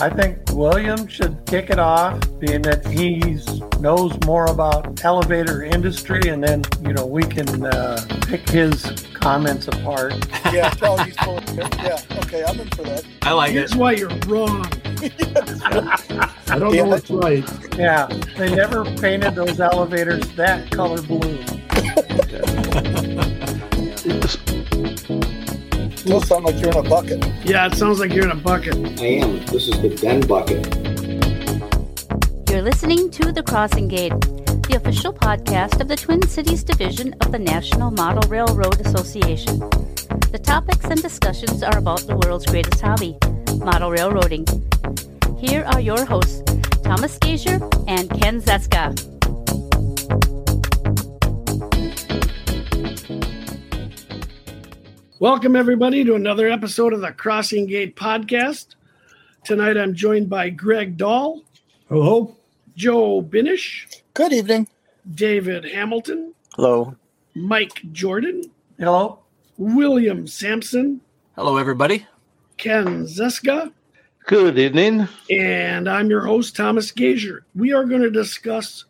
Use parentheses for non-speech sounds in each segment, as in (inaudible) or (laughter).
I think William should kick it off, being that he knows more about elevator industry, and then you know we can uh, pick his comments apart. (laughs) Yeah, tell he's full of. Yeah, okay, I'm in for that. I like Here's it. That's why you're wrong. (laughs) I don't know what's right. Yeah, they never painted those elevators that color blue. (laughs) Still sound like you're in a bucket. Yeah, it sounds like you're in a bucket. I am. This is the Den Bucket. You're listening to The Crossing Gate, the official podcast of the Twin Cities Division of the National Model Railroad Association. The topics and discussions are about the world's greatest hobby, model railroading. Here are your hosts, Thomas Gasior and Ken Zieska. Welcome, everybody, to another episode of the Crossing Gate podcast. Tonight I'm joined by Greg Dahl, Hello? Joe Binish, Good evening. David Hamilton, Hello. Mike Jordan, Hello. William Sampson, Hello, everybody. Ken Zieska, Good evening. and I'm your host, Thomas Gasior. We are going to discuss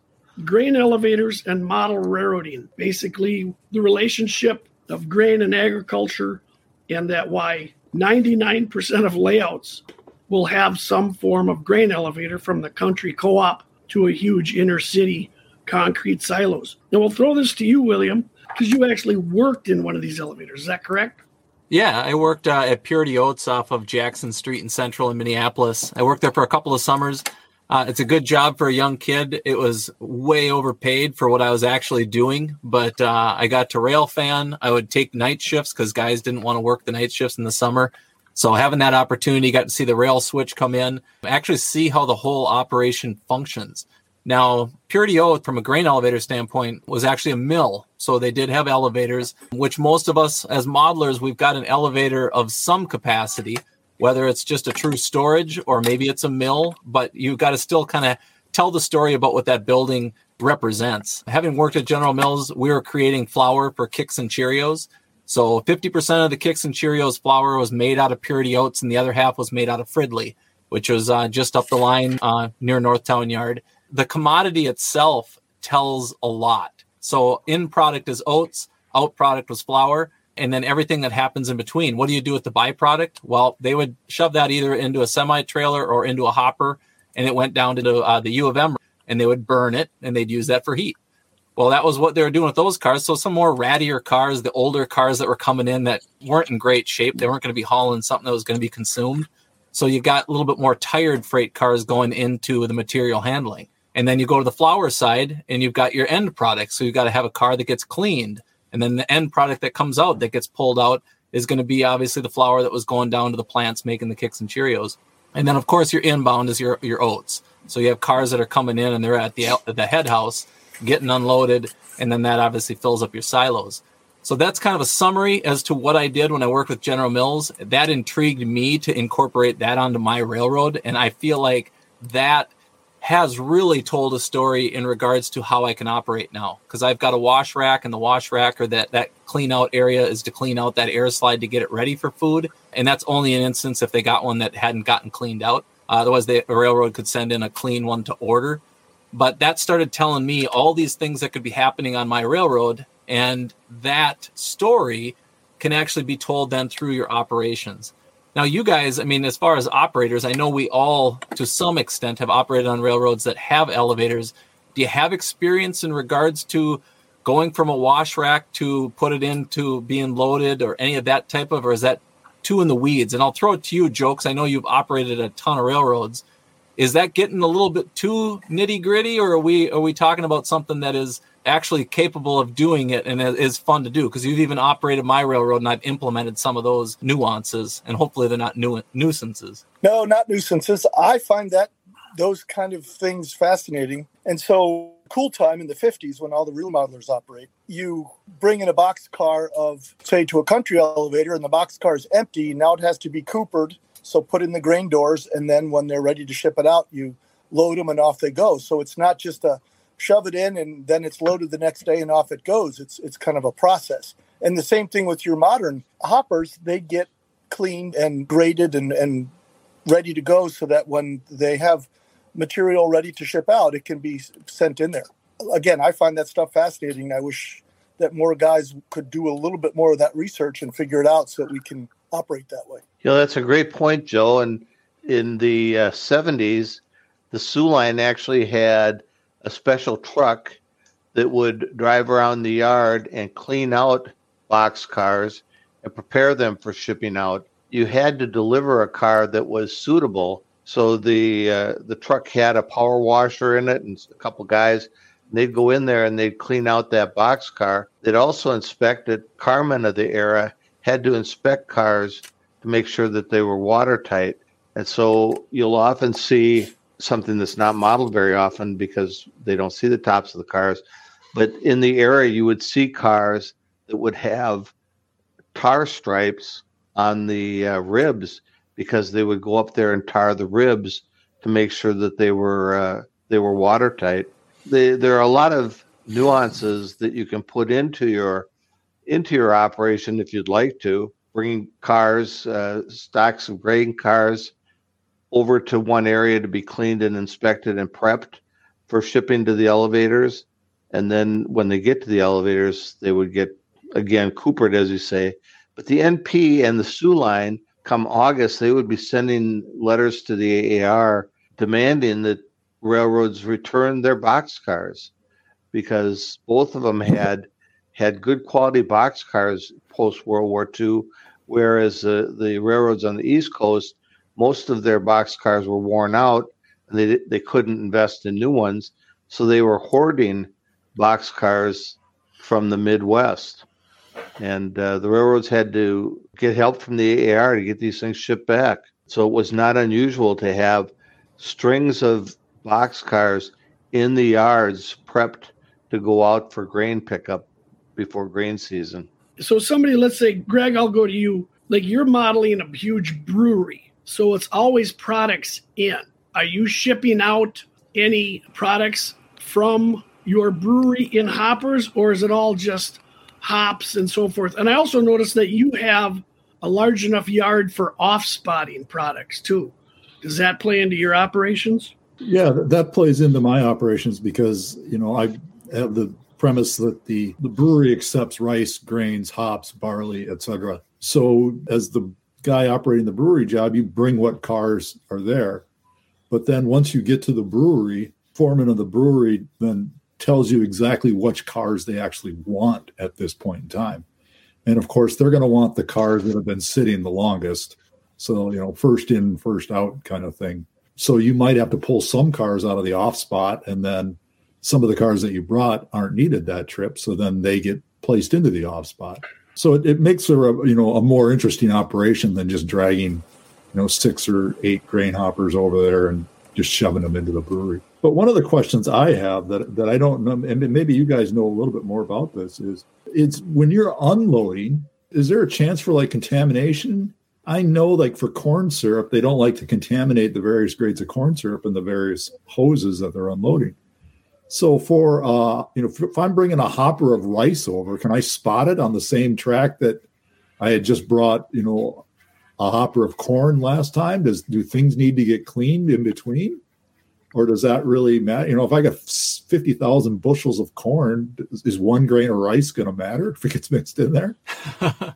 grain elevators and model railroading, basically the relationship of grain and agriculture, and that why 99% of layouts will have some form of grain elevator from the country co op to a huge inner city concrete silos. Now, we'll throw this to you, William, because you actually worked in one of these elevators. Is that correct? Yeah, I worked uh, at Purity Oats off of Jackson Street in Central in Minneapolis. I worked there for a couple of summers. Uh, it's a good job for a young kid. It was way overpaid for what I was actually doing, but uh, I got to rail fan. I would take night shifts because guys didn't want to work the night shifts in the summer. So having that opportunity, got to see the rail switch come in, actually see how the whole operation functions. Now, Purity Oat, from a grain elevator standpoint, was actually a mill. So they did have elevators, which most of us as modelers, we've got an elevator of some capacity, whether it's just a true storage or maybe it's a mill, but you've got to still kind of tell the story about what that building represents. Having worked at General Mills, we were creating flour for Kix and Cheerios. So 50% of the Kix and Cheerios flour was made out of Purity Oats, and the other half was made out of Fridley, which was uh, just up the line uh, near Northtown Yard. The commodity itself tells a lot. So in product is oats, out product was flour, and then everything that happens in between. What do you do with the byproduct? Well, they would shove that either into a semi trailer or into a hopper, and it went down to uh, the U of M, and they would burn it, and they'd use that for heat. Well, that was what they were doing with those cars. So some more rattier cars, the older cars that were coming in that weren't in great shape, they weren't going to be hauling something that was going to be consumed. So you got a little bit more tired freight cars going into the material handling. And then you go to the flour side and you've got your end product. So you've got to have a car that gets cleaned. And then the end product that comes out that gets pulled out is going to be obviously the flour that was going down to the plants making the Kix and Cheerios. And then of course your inbound is your your oats. So you have cars that are coming in and they're at the at the head house getting unloaded, and then that obviously fills up your silos. So that's kind of a summary as to what I did when I worked with General Mills. That intrigued me to incorporate that onto my railroad, and I feel like that has really told a story in regards to how I can operate now. Because I've got a wash rack, and the wash rack or that that clean out area is to clean out that air slide to get it ready for food, and that's only an instance if they got one that hadn't gotten cleaned out. Uh, otherwise, the railroad could send in a clean one to order but that started telling me all these things that could be happening on my railroad and that story can actually be told then through your operations now you guys i mean as far as operators i know we all to some extent have operated on railroads that have elevators. Do you have experience in regards to going from a wash rack to put it into being loaded or any of that type of or is that too in the weeds? And i'll throw it to you jokes. I know you've operated a ton of railroads. Is that getting a little bit too nitty gritty or are we are we talking about something that is actually capable of doing it and is fun to do because you've even operated my railroad and i've implemented some of those nuances and hopefully they're not nu- nuisances No, not nuisances. I find that those kind of things fascinating. And so, cool time in the 50s when all the real modelers operate, you bring in a box car of, say, to a country elevator, and the box car is empty. Now it has to be coopered. So, put in the grain doors, and then when they're ready to ship it out, you load them and off they go. So, it's not just a shove it in and then it's loaded the next day and off it goes. It's, it's kind of a process. And the same thing with your modern hoppers, they get cleaned and graded and, and ready to go so that when they have material ready to ship out, it can be sent in there. Again, I find that stuff fascinating. I wish that more guys could do a little bit more of that research and figure it out so that we can operate that way. Know, that's a great point, Joe. And in the uh, 70s, the Soo line actually had a special truck that would drive around the yard and clean out box cars and prepare them for shipping out. You had to deliver a car that was suitable. So the uh, the truck had a power washer in it and a couple guys. They'd go in there and they'd clean out that box car. They'd also inspect it. Carmen of the era had to inspect cars to make sure that they were watertight. And so you'll often see something that's not modeled very often because they don't see the tops of the cars. But in the area, you would see cars that would have tar stripes on the uh, ribs because they would go up there and tar the ribs to make sure that they were uh, they were watertight. They, there are a lot of nuances that you can put into your into your operation if you'd like to. Bringing cars, uh, stocks of grain cars, over to one area to be cleaned and inspected and prepped for shipping to the elevators. And then when they get to the elevators, they would get again coopered, as you say. But the NP and the Soo line, come August, they would be sending letters to the AAR demanding that railroads return their boxcars because both of them had had good quality boxcars post World War II, whereas uh, the railroads on the East Coast most of their box cars were worn out and they, they couldn't invest in new ones. So they were hoarding box cars from the Midwest. And uh, the railroads had to get help from the AAR to get these things shipped back. So it was not unusual to have strings of box cars in the yards prepped to go out for grain pickup before grain season. So somebody, let's say, Greg, I'll go to you. Like you're modeling a huge brewery so it's always products in. Are you shipping out any products from your brewery in hoppers, or is it all just hops and so forth? And I also noticed that you have a large enough yard for off spotting products too. Does that play into your operations? Yeah, that plays into my operations because you know I have the premise that the the brewery accepts rice, grains, hops, barley, etc. So as the guy operating the brewery job, you bring what cars are there. But then once you get to the brewery, foreman of the brewery then tells you exactly which cars they actually want at this point in time. And of course, they're going to want the cars that have been sitting the longest. So, you know, first in, first out kind of thing. So you might have to pull some cars out of the off spot and then some of the cars that you brought aren't needed that trip. So then they get placed into the off spot. So it, it makes a you know a more interesting operation than just dragging you know six or eight grain hoppers over there and just shoving them into the brewery. But one of the questions I have that that I don't know, and maybe you guys know a little bit more about this, is it's when you're unloading, is there a chance for like contamination? I know, like for corn syrup, they don't like to contaminate the various grades of corn syrup and the various hoses that they're unloading. So for uh, you know, if I'm bringing a hopper of rice over, can I spot it on the same track that I had just brought? You know, a hopper of corn last time. Does do things need to get cleaned in between, or does that really matter? You know, if I got fifty thousand bushels of corn, is one grain of rice going to matter if it gets mixed in there? (laughs)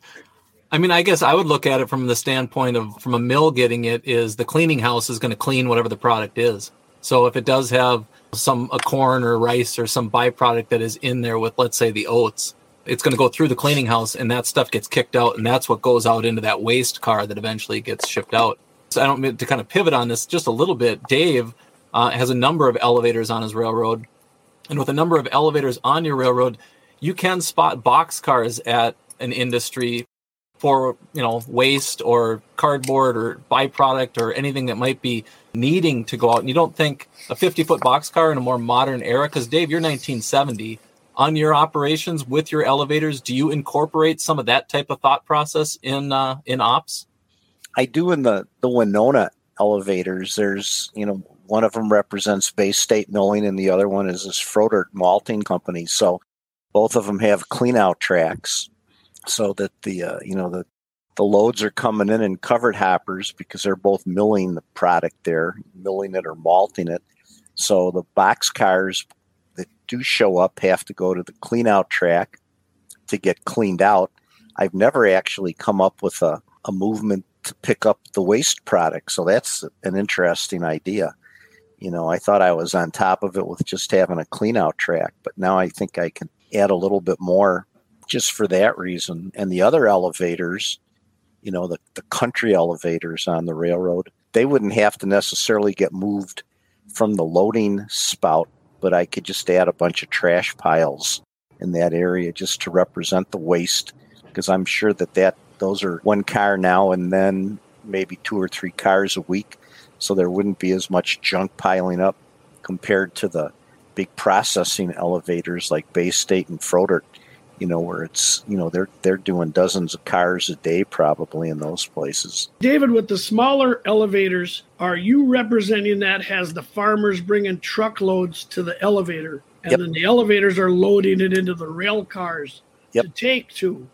I mean, I guess I would look at it from the standpoint of from a mill getting it is the cleaning house is going to clean whatever the product is. So if it does have some a corn or rice or some byproduct that is in there with let's say the oats it's going to go through the cleaning house and that stuff gets kicked out and that's what goes out into that waste car that eventually gets shipped out. So i don't mean to kind of pivot on this just a little bit dave uh, has a number of elevators on his railroad. And with a number of elevators on your railroad you can spot box cars at an industry for you know waste or cardboard or byproduct or anything that might be needing to go out. And you don't think a 50 foot box car in a more modern era because dave you're 1970 on your operations with your elevators do you incorporate some of that type of thought process in uh, in ops? I do in the the winona elevators. There's you know one of them represents Bay State Milling and the other one is this Froedtert malting company. So both of them have clean out tracks so that the uh, you know the the loads are coming in in covered hoppers because they're both milling the product there, milling it or malting it. So the box cars that do show up have to go to the clean out track to get cleaned out. I've never actually come up with a, a movement to pick up the waste product. So that's an interesting idea. You know, I thought I was on top of it with just having a clean out track, but now I think I can add a little bit more just for that reason. And the other elevators, you know, the, the country elevators on the railroad, they wouldn't have to necessarily get moved from the loading spout, but I could just add a bunch of trash piles in that area just to represent the waste because I'm sure that that those are one car now and then maybe two or three cars a week so there wouldn't be as much junk piling up compared to the big processing elevators like Bay State and Froedtert you know, where it's you know they're they're doing dozens of cars a day probably in those places. David, with the smaller elevators, are you representing that has the farmers bringing truckloads to the elevator, and yep. then the elevators are loading it into the rail cars yep. to take to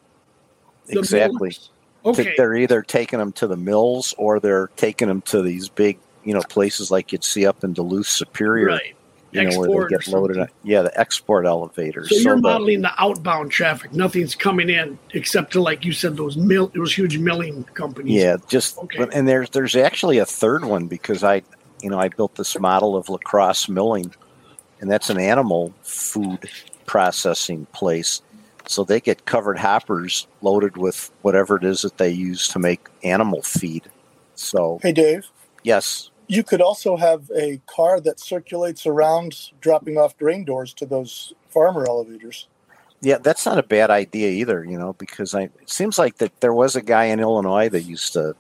exactly. Okay, they're either taking them to the mills or they're taking them to these big you know places like you'd see up in Duluth Superior. Right you know, where they get loaded. yeah, the export elevators. So, so you're the, modeling the outbound traffic. Nothing's coming in except to, like you said, those mill, those huge milling companies. Yeah, just okay. and there's there's actually a third one because I, you know, I built this model of Lacrosse Milling, and that's an animal food processing place. So they get covered hoppers loaded with whatever it is that they use to make animal feed. So hey, Dave. Yes you could also have a car that circulates around dropping off grain doors to those farmer elevators. Yeah, that's not a bad idea either, you know, because I, it seems like that there was a guy in Illinois that used to,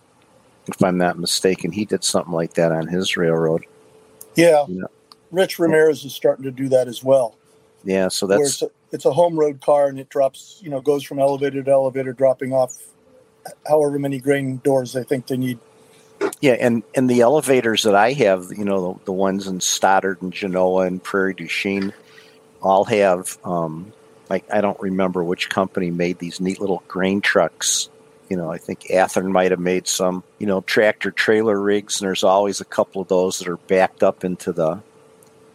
if I'm not mistaken, he did something like that on his railroad. Yeah. You know? Rich Ramirez is starting to do that as well. Yeah, so that's it's a, it's a home road car and it drops, you know, goes from elevator to elevator, dropping off however many grain doors they think they need yeah, and and the elevators that I have, you know, the, the ones in Stoddard and Genoa and Prairie du Chien, all have um, like I don't remember which company made these neat little grain trucks. You know, I think Athearn might have made some, you know, tractor trailer rigs, and there's always a couple of those that are backed up into the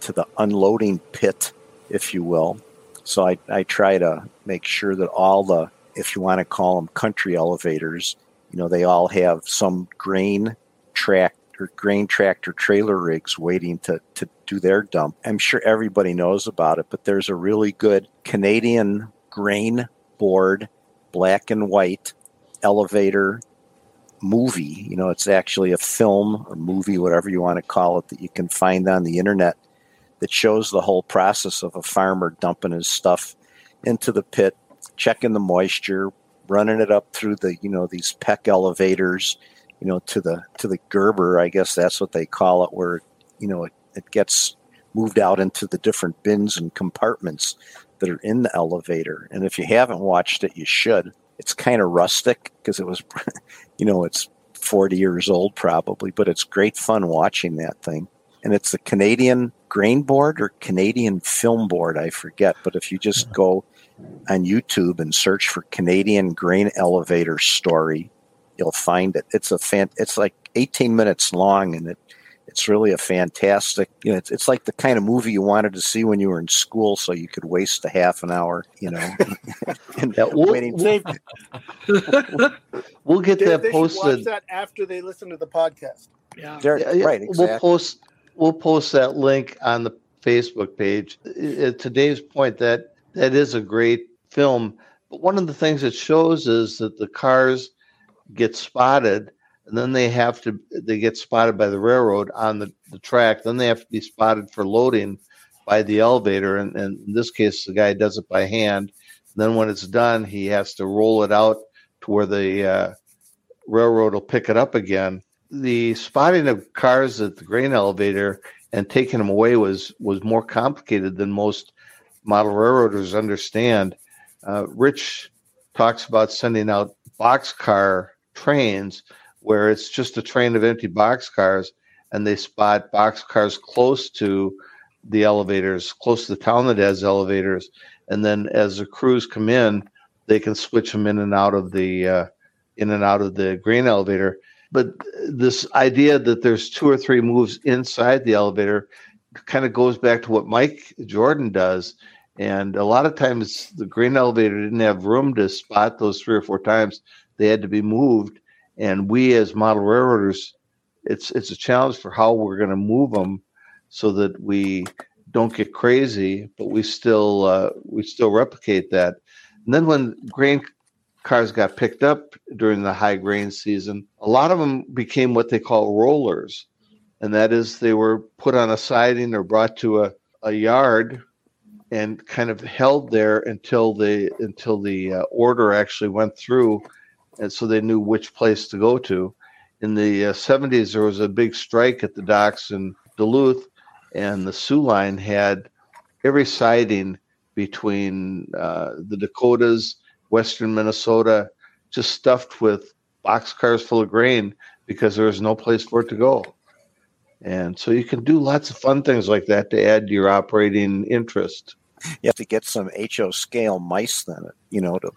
to the unloading pit, if you will. So I, I try to make sure that all the, if you want to call them country elevators, you know, they all have some grain track or grain tractor trailer rigs waiting to, to do their dump. I'm sure everybody knows about it, but there's a really good Canadian grain board, black and white elevator movie. You know, it's actually a film or movie, whatever you want to call it, that you can find on the internet that shows the whole process of a farmer dumping his stuff into the pit, checking the moisture, running it up through the you know these PEC elevators, you know to the to the Gerber, I guess that's what they call it, where you know it, it gets moved out into the different bins and compartments that are in the elevator. And if you haven't watched it, you should. It's kind of rustic because it was, (laughs) you know, it's 40 years old probably, but it's great fun watching that thing. And it's the Canadian Grain Board or Canadian Film Board, I forget. But if you just go on YouTube and search for Canadian grain elevator story, you'll find it. It's a fan. It's like 18 minutes long, and it it's really a fantastic. You know, it's, it's like the kind of movie you wanted to see when you were in school, so you could waste a half an hour. You know, (laughs) and yeah, we'll, waiting. We'll, (laughs) we'll get they, that they posted. watch that after they listen to the podcast. Yeah, yeah right. Exactly. We'll post. We'll post that link on the Facebook page. Uh, to Dave's point, that that is a great film. But one of the things it shows is that the cars get spotted and then they have to they get spotted by the railroad on the, the track. Then they have to be spotted for loading by the elevator and, and in this case the guy does it by hand. And then when it's done he has to roll it out to where the uh, railroad will pick it up again. The spotting of cars at the grain elevator and taking them away was was more complicated than most model railroaders understand. Uh, Rich talks about sending out boxcar trains where it's just a train of empty boxcars and they spot boxcars close to the elevators, close to the town that has elevators. And then as the crews come in, they can switch them in and out of the uh, in and out of the grain elevator. But this idea that there's two or three moves inside the elevator kind of goes back to what Mike Jordan does. And a lot of times the grain elevator didn't have room to spot those three or four times. They had to be moved. And we as model railroaders, it's it's a challenge for how we're going to move them so that we don't get crazy, but we still uh, we still replicate that. And then when grain cars got picked up during the high grain season, a lot of them became what they call rollers, and that is they were put on a siding or brought to a, a yard and kind of held there until the until the uh, order actually went through, and so they knew which place to go to. In the uh, 70s, there was a big strike at the docks in Duluth, and the Soo line had every siding between uh, the Dakotas, western Minnesota, just stuffed with boxcars full of grain because there was no place for it to go. And so you can do lots of fun things like that to add to your operating interest. You have to get some HO scale mice then, you know, to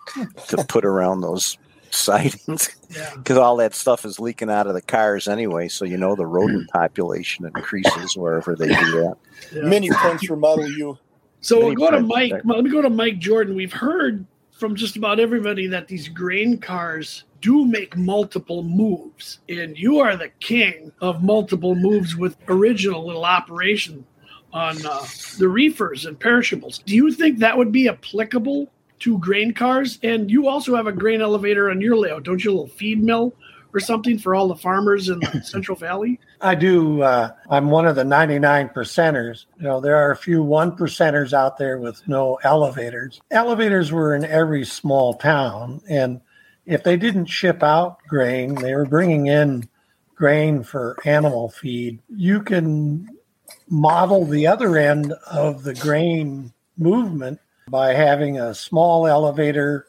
to (laughs) put around those sightings because all that stuff is leaking out of the cars anyway. So you know the rodent mm. population increases wherever they do that. Yeah. Mini prints for Model U. So we'll go to Mike. Let me go to Mike Jordan. We've heard from just about everybody that these grain cars do make multiple moves, and you are the king of multiple moves with original little operation on uh, the reefers and perishables. Do you think that would be applicable to grain cars? And you also have a grain elevator on your layout, don't you? A little feed mill or something for all the farmers in the (coughs) Central Valley? I do. Uh, I'm one of the 99 percenters. You know, there are a few one percenters out there with no elevators. Elevators were in every small town, and if they didn't ship out grain, they were bringing in grain for animal feed. You can model the other end of the grain movement by having a small elevator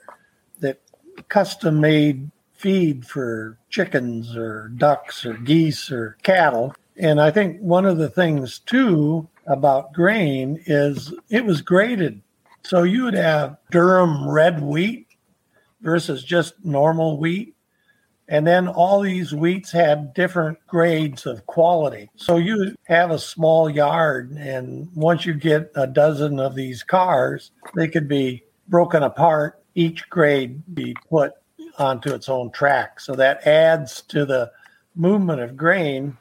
that custom made feed for chickens or ducks or geese or cattle. And I think one of the things too about grain is it was graded. So you would have Durham red wheat versus just normal wheat. And then all these wheats had different grades of quality. So you have a small yard, and once you get a dozen of these cars, they could be broken apart, each grade be put onto its own track. So that adds to the movement of grain,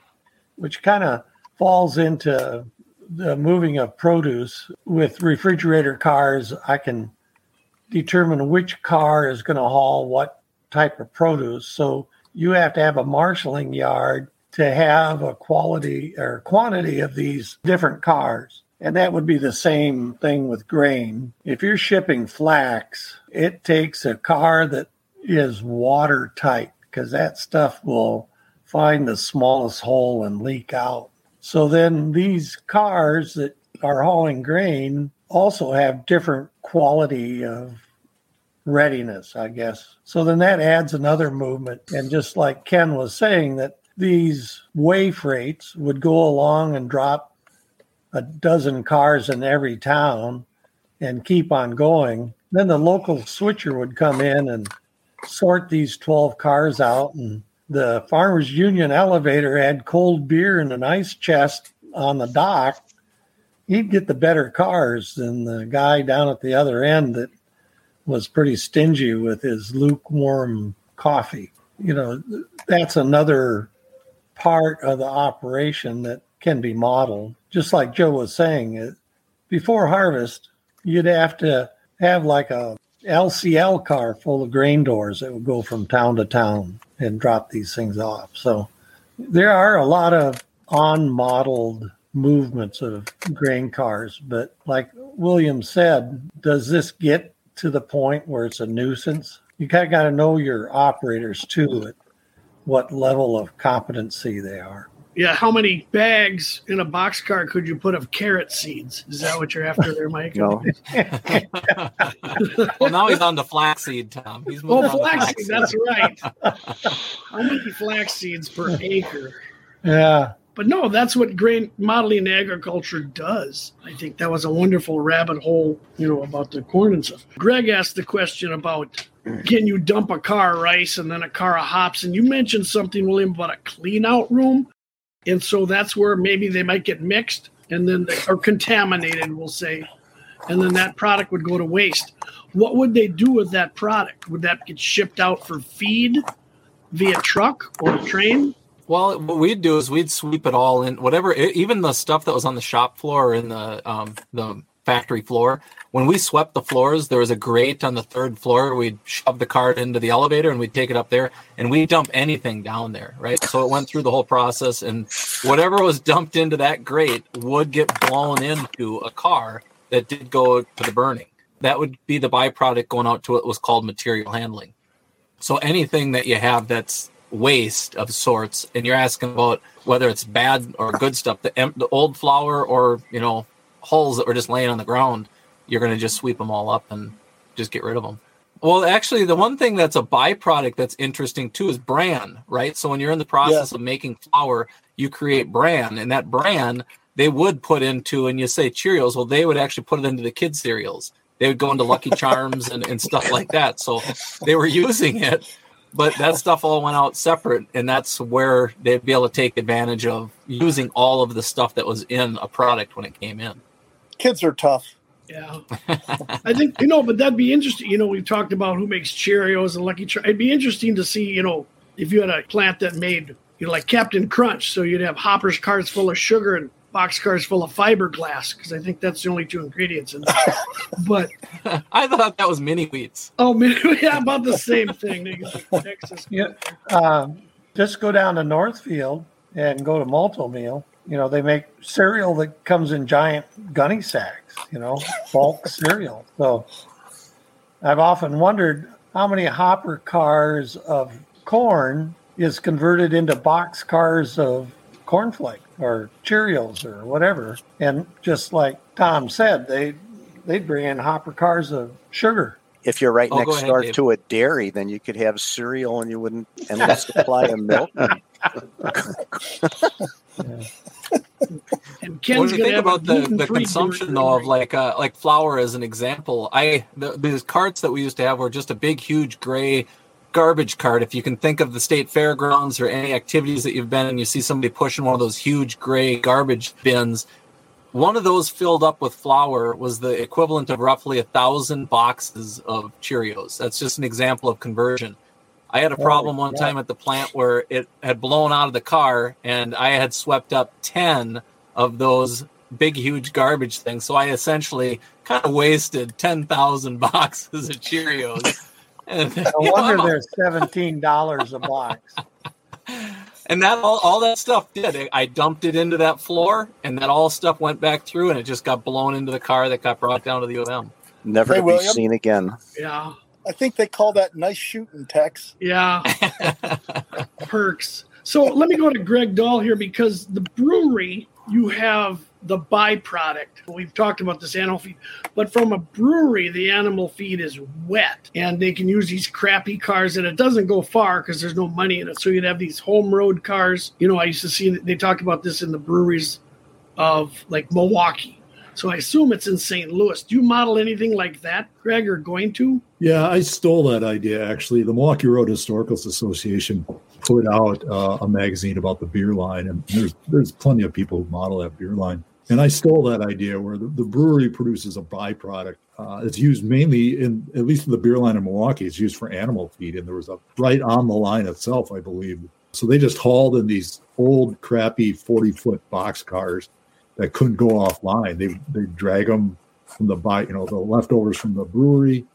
which kind of falls into the moving of produce. With refrigerator cars, I can determine which car is going to haul what type of produce. So you have to have a marshaling yard to have a quality or quantity of these different cars. And that would be the same thing with grain. If you're shipping flax, it takes a car that is watertight because that stuff will find the smallest hole and leak out. So then these cars that are hauling grain also have different quality of readiness, I guess. So then that adds another movement. And just like Ken was saying, that these way freights would go along and drop a dozen cars in every town and keep on going. Then the local switcher would come in and sort these 12 cars out. And the Farmers Union elevator had cold beer in an ice chest on the dock. He'd get the better cars than the guy down at the other end that was pretty stingy with his lukewarm coffee. You know, that's another part of the operation that can be modeled. Just like Joe was saying, before harvest, you'd have to have like a LCL car full of grain doors that would go from town to town and drop these things off. So there are a lot of on modeled movements of grain cars. But like William said, does this get to the point where it's a nuisance? You kind of got to know your operators too, at what level of competency they are yeah, how many bags in a boxcar could you put of carrot seeds? Is that what you're after there, Mike? no. (laughs) well, now he's on the flaxseed, Tom. He's oh, flaxseed. That's right. how many flax seeds per acre? Yeah. But no, that's what grain modeling agriculture does. I think that was a wonderful rabbit hole, you know, about the corn and stuff. Greg asked the question about can you dump a car of rice and then a car of hops? And you mentioned something, William, about a clean out room. And so that's where maybe they might get mixed and then they are contaminated, we'll say. And then that product would go to waste. What would they do with that product? Would that get shipped out for feed via truck or train? Well, what we'd do is we'd sweep it all in, whatever, e- even the stuff that was on the shop floor or in the um, the factory floor. When we swept the floors, there was a grate on the third floor. We'd shove the cart into the elevator and we'd take it up there and we'd dump anything down there, right? So it went through the whole process, and whatever was dumped into that grate would get blown into a car that did go to the burning. That would be the byproduct going out to what was called material handling. So anything that you have that's waste of sorts, and you're asking about whether it's bad or good stuff, the, the old flour or you know hulls that were just laying on the ground, you're going to just sweep them all up and just get rid of them. Well, actually, the one thing that's a byproduct that's interesting too is bran, right? So when you're in the process of making flour, you create bran, and that bran they would put into, and you say Cheerios, well, they would actually put it into the kids' cereals. They would go into Lucky Charms and, and stuff like that. So they were using it, but that stuff all went out separate, and that's where they'd be able to take advantage of using all of the stuff that was in a product when it came in. Kids are tough. Yeah, I think you know, but that'd be interesting. You know, we talked about who makes Cheerios and Lucky Charms. It'd be interesting to see, you know, if you had a plant that made, you know, like Cap'n Crunch, so you'd have hoppers carts full of sugar and box cars full of fiberglass, because I think that's the only two ingredients in there. (laughs) but I thought that was mini wheats. oh man, (laughs) yeah, about the same thing. Texas. Yeah, um, just go down to Northfield and go to Malt-O-Meal. You know, they make cereal that comes in giant gunny sacks. You know, bulk (laughs) cereal. So I've often wondered how many hopper cars of corn is converted into box cars of cornflake or Cheerios or whatever. And just like Tom said, they they'd bring in hopper cars of sugar. If you're right Oh, next ahead, door Dave. to a dairy, then you could have cereal and you wouldn't endless supply of milk. (laughs) And What do you think about the, the consumption though of like uh, like flour as an example? I the, these carts that we used to have were just a big, huge gray garbage cart. If you can think of the state fairgrounds or any activities that you've been and you see somebody pushing one of those huge gray garbage bins. One of those filled up with flour was the equivalent of roughly a thousand boxes of Cheerios. That's just an example of conversion. I had a problem one time at the plant where it had blown out of the car and I had swept up 10 of those big, huge garbage things. So I essentially kind of wasted 10,000 (laughs) boxes of Cheerios. And, (laughs) No you know, wonder I'm they're seventeen dollars a box. (laughs) and that all, all that stuff did. I dumped it into that floor and that all stuff went back through and it just got blown into the car that got brought down to the U of M. Never Hey, to be William? seen again. Yeah, I think they call that nice shooting, Tex. yeah. (laughs) Perks. So let me go to Greg Dahl here because the brewery, you have the byproduct. We've talked about this animal feed, but from a brewery, the animal feed is wet and they can use these crappy cars and it doesn't go far because there's no money in it. So you'd have these home road cars. You know, I used to see, they talk about this in the breweries of like Milwaukee. So I assume it's in St. Louis. Do you model anything like that, Greg, or going to? Yeah, I stole that idea actually. The Milwaukee Road Historical Association put out uh, a magazine about the beer line, and there's there's plenty of people who model that beer line. And I stole that idea where the, the brewery produces a byproduct. Uh, it's used mainly in at least in the beer line in Milwaukee. It's used for animal feed, and there was a right on the line itself, I believe. So they just hauled in these old, crappy forty foot box cars that couldn't go offline. They they drag them from the buy, you know, the leftovers from the brewery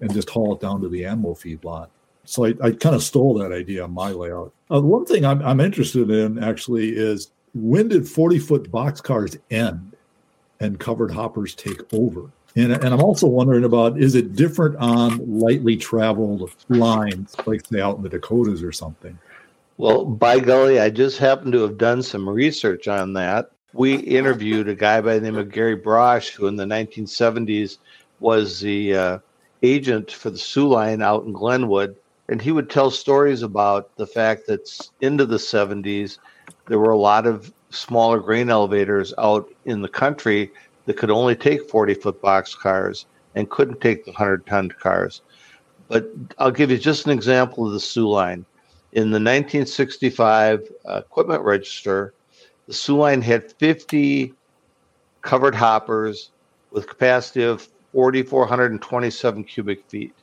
and just haul it down to the animal feed lot. So I, I kind of stole that idea on my layout. Uh, one thing I'm, I'm interested in actually is when did 40 foot boxcars end and covered hoppers take over? And, and I'm also wondering about is it different on lightly traveled lines, like say out in the Dakotas or something? Well, by golly, I just happened to have done some research on that. We interviewed a guy by the name of Gary Brosh, who in the 1970s was the uh, agent for the Soo Line out in Glenwood. And he would tell stories about the fact that into the 70s, there were a lot of smaller grain elevators out in the country that could only take 40 foot box cars and couldn't take the 100 ton cars. But I'll give you just an example of the Soo line. In the 1965 uh, equipment register, the Soo line had 50 covered hoppers with capacity of 4,427 cubic feet.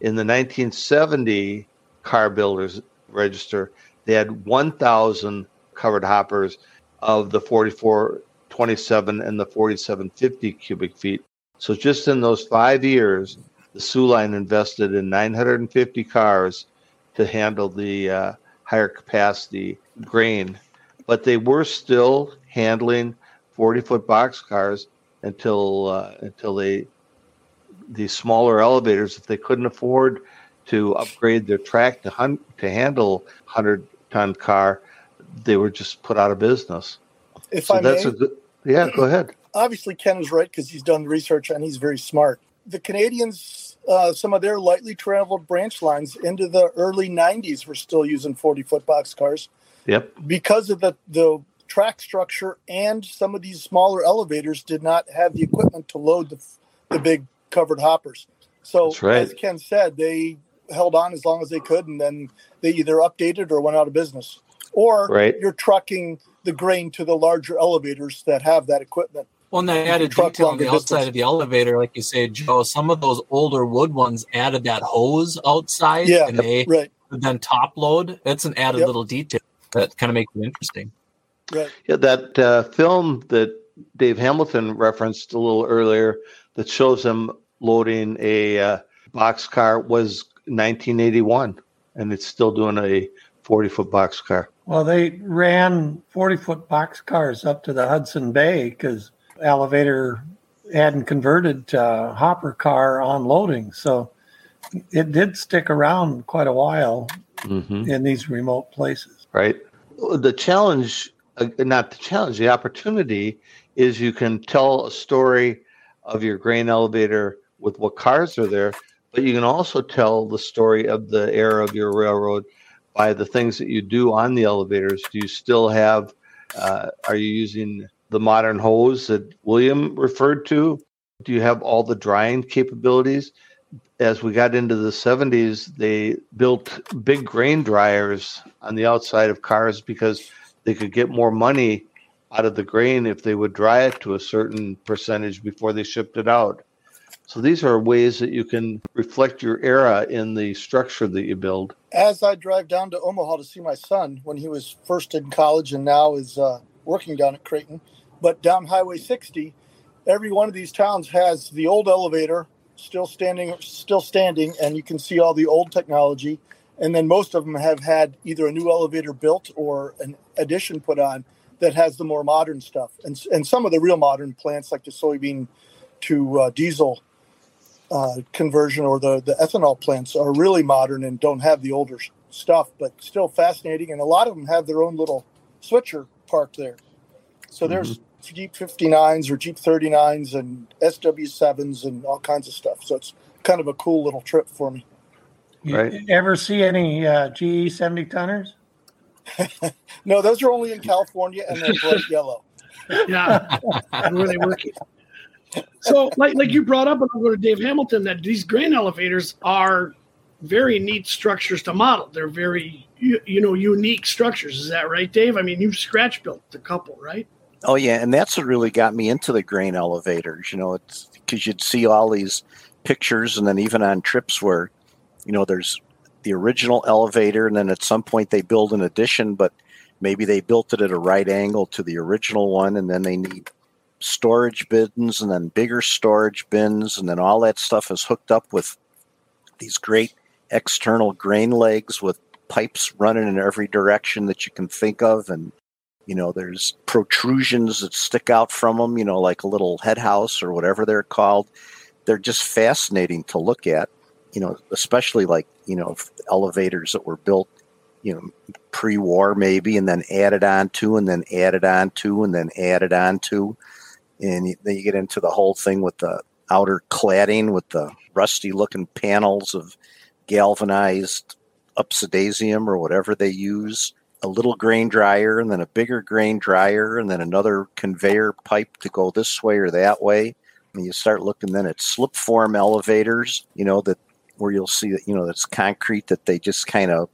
In the 1970 car builders register, they had 1,000 covered hoppers of the 4427 and the 4750 cubic feet. So just in those five years, the Soo line invested in 950 cars to handle the uh, higher capacity grain, but they were still handling 40 foot box cars until uh, until they the smaller elevators if they couldn't afford to upgrade their track to hun- to handle 100 ton car they were just put out of business If so I that's may, a good yeah go ahead (clears throat) obviously Ken is right because he's done research and he's very smart. The Canadians, uh, some of their lightly traveled branch lines into the early 90s were still using 40 foot box cars yep because of the, the track structure and some of these smaller elevators did not have the equipment to load the, the big covered hoppers. So, right. as Ken said, they held on as long as they could and then they either updated or went out of business. Or Right. you're trucking the grain to the larger elevators that have that equipment. Well, and they added detail on the longer outside of the elevator, like you say, Joe. Some of those older wood ones added that hose outside, Yeah, and they right, would then top load. That's an added Yep. little detail that kind of makes it interesting. right. Yeah, that uh, film that Dave Hamilton referenced a little earlier that shows him loading a uh, box car was 1981, and it's still doing a 40 foot box car. Well, they ran 40 foot box cars up to the Hudson Bay because elevator hadn't converted to hopper car on loading. So it did stick around quite a while Mm-hmm. in these remote places. Right. The challenge, uh, not the challenge, the opportunity is you can tell a story of your grain elevator with what cars are there, but you can also tell the story of the era of your railroad by the things that you do on the elevators. Do you still have, uh, are you using the modern hose that William referred to? Do you have all the drying capabilities? As we got into the 70s, they built big grain dryers on the outside of cars because they could get more money out of the grain if they would dry it to a certain percentage before they shipped it out. So these are ways that you can reflect your era in the structure that you build. As I drive down to Omaha to see my son when he was first in college and now is uh, working down at Creighton, but down Highway 60, every one of these towns has the old elevator still standing, still standing, and you can see all the old technology. And then most of them have had either a new elevator built or an addition put on that has the more modern stuff. And and some of the real modern plants, like the soybean to uh, diesel uh, conversion or the, the ethanol plants are really modern and don't have the older stuff, but still fascinating. And a lot of them have their own little switcher parked there. So there's Jeep 59s or Jeep 39s and SW7s and all kinds of stuff. So it's kind of a cool little trip for me. You Right. ever see any uh, GE 70 tonners? (laughs) No, those are only in California and they're bright yellow. (laughs) Yeah, (laughs) where they working. So, like like you brought up, and I'll go to Dave Hamilton, that these grain elevators are very neat structures to model. They're very you, you know unique structures. Is that right, Dave? I mean, you've scratch built a couple, right? Oh yeah, and that's what really got me into the grain elevators. You know, it's because you'd see all these pictures, and then even on trips where, you know, there's the original elevator, and then at some point they build an addition, but maybe they built it at a right angle to the original one, and then they need storage bins, and then bigger storage bins, and then all that stuff is hooked up with these great external grain legs with pipes running in every direction that you can think of, and you know there's protrusions that stick out from them you know like a little head house or whatever they're called. They're just fascinating to look at you know especially like you know elevators that were built you know pre-war maybe and then added on to and then added on to and then added on to and then you get into the whole thing with the outer cladding with the rusty looking panels of galvanized upsidasium or whatever they use a little grain dryer and then a bigger grain dryer and then another conveyor pipe to go this way or that way. And you start looking then at slip form elevators, you know, that where you'll see that, you know, that's concrete that they just kind of,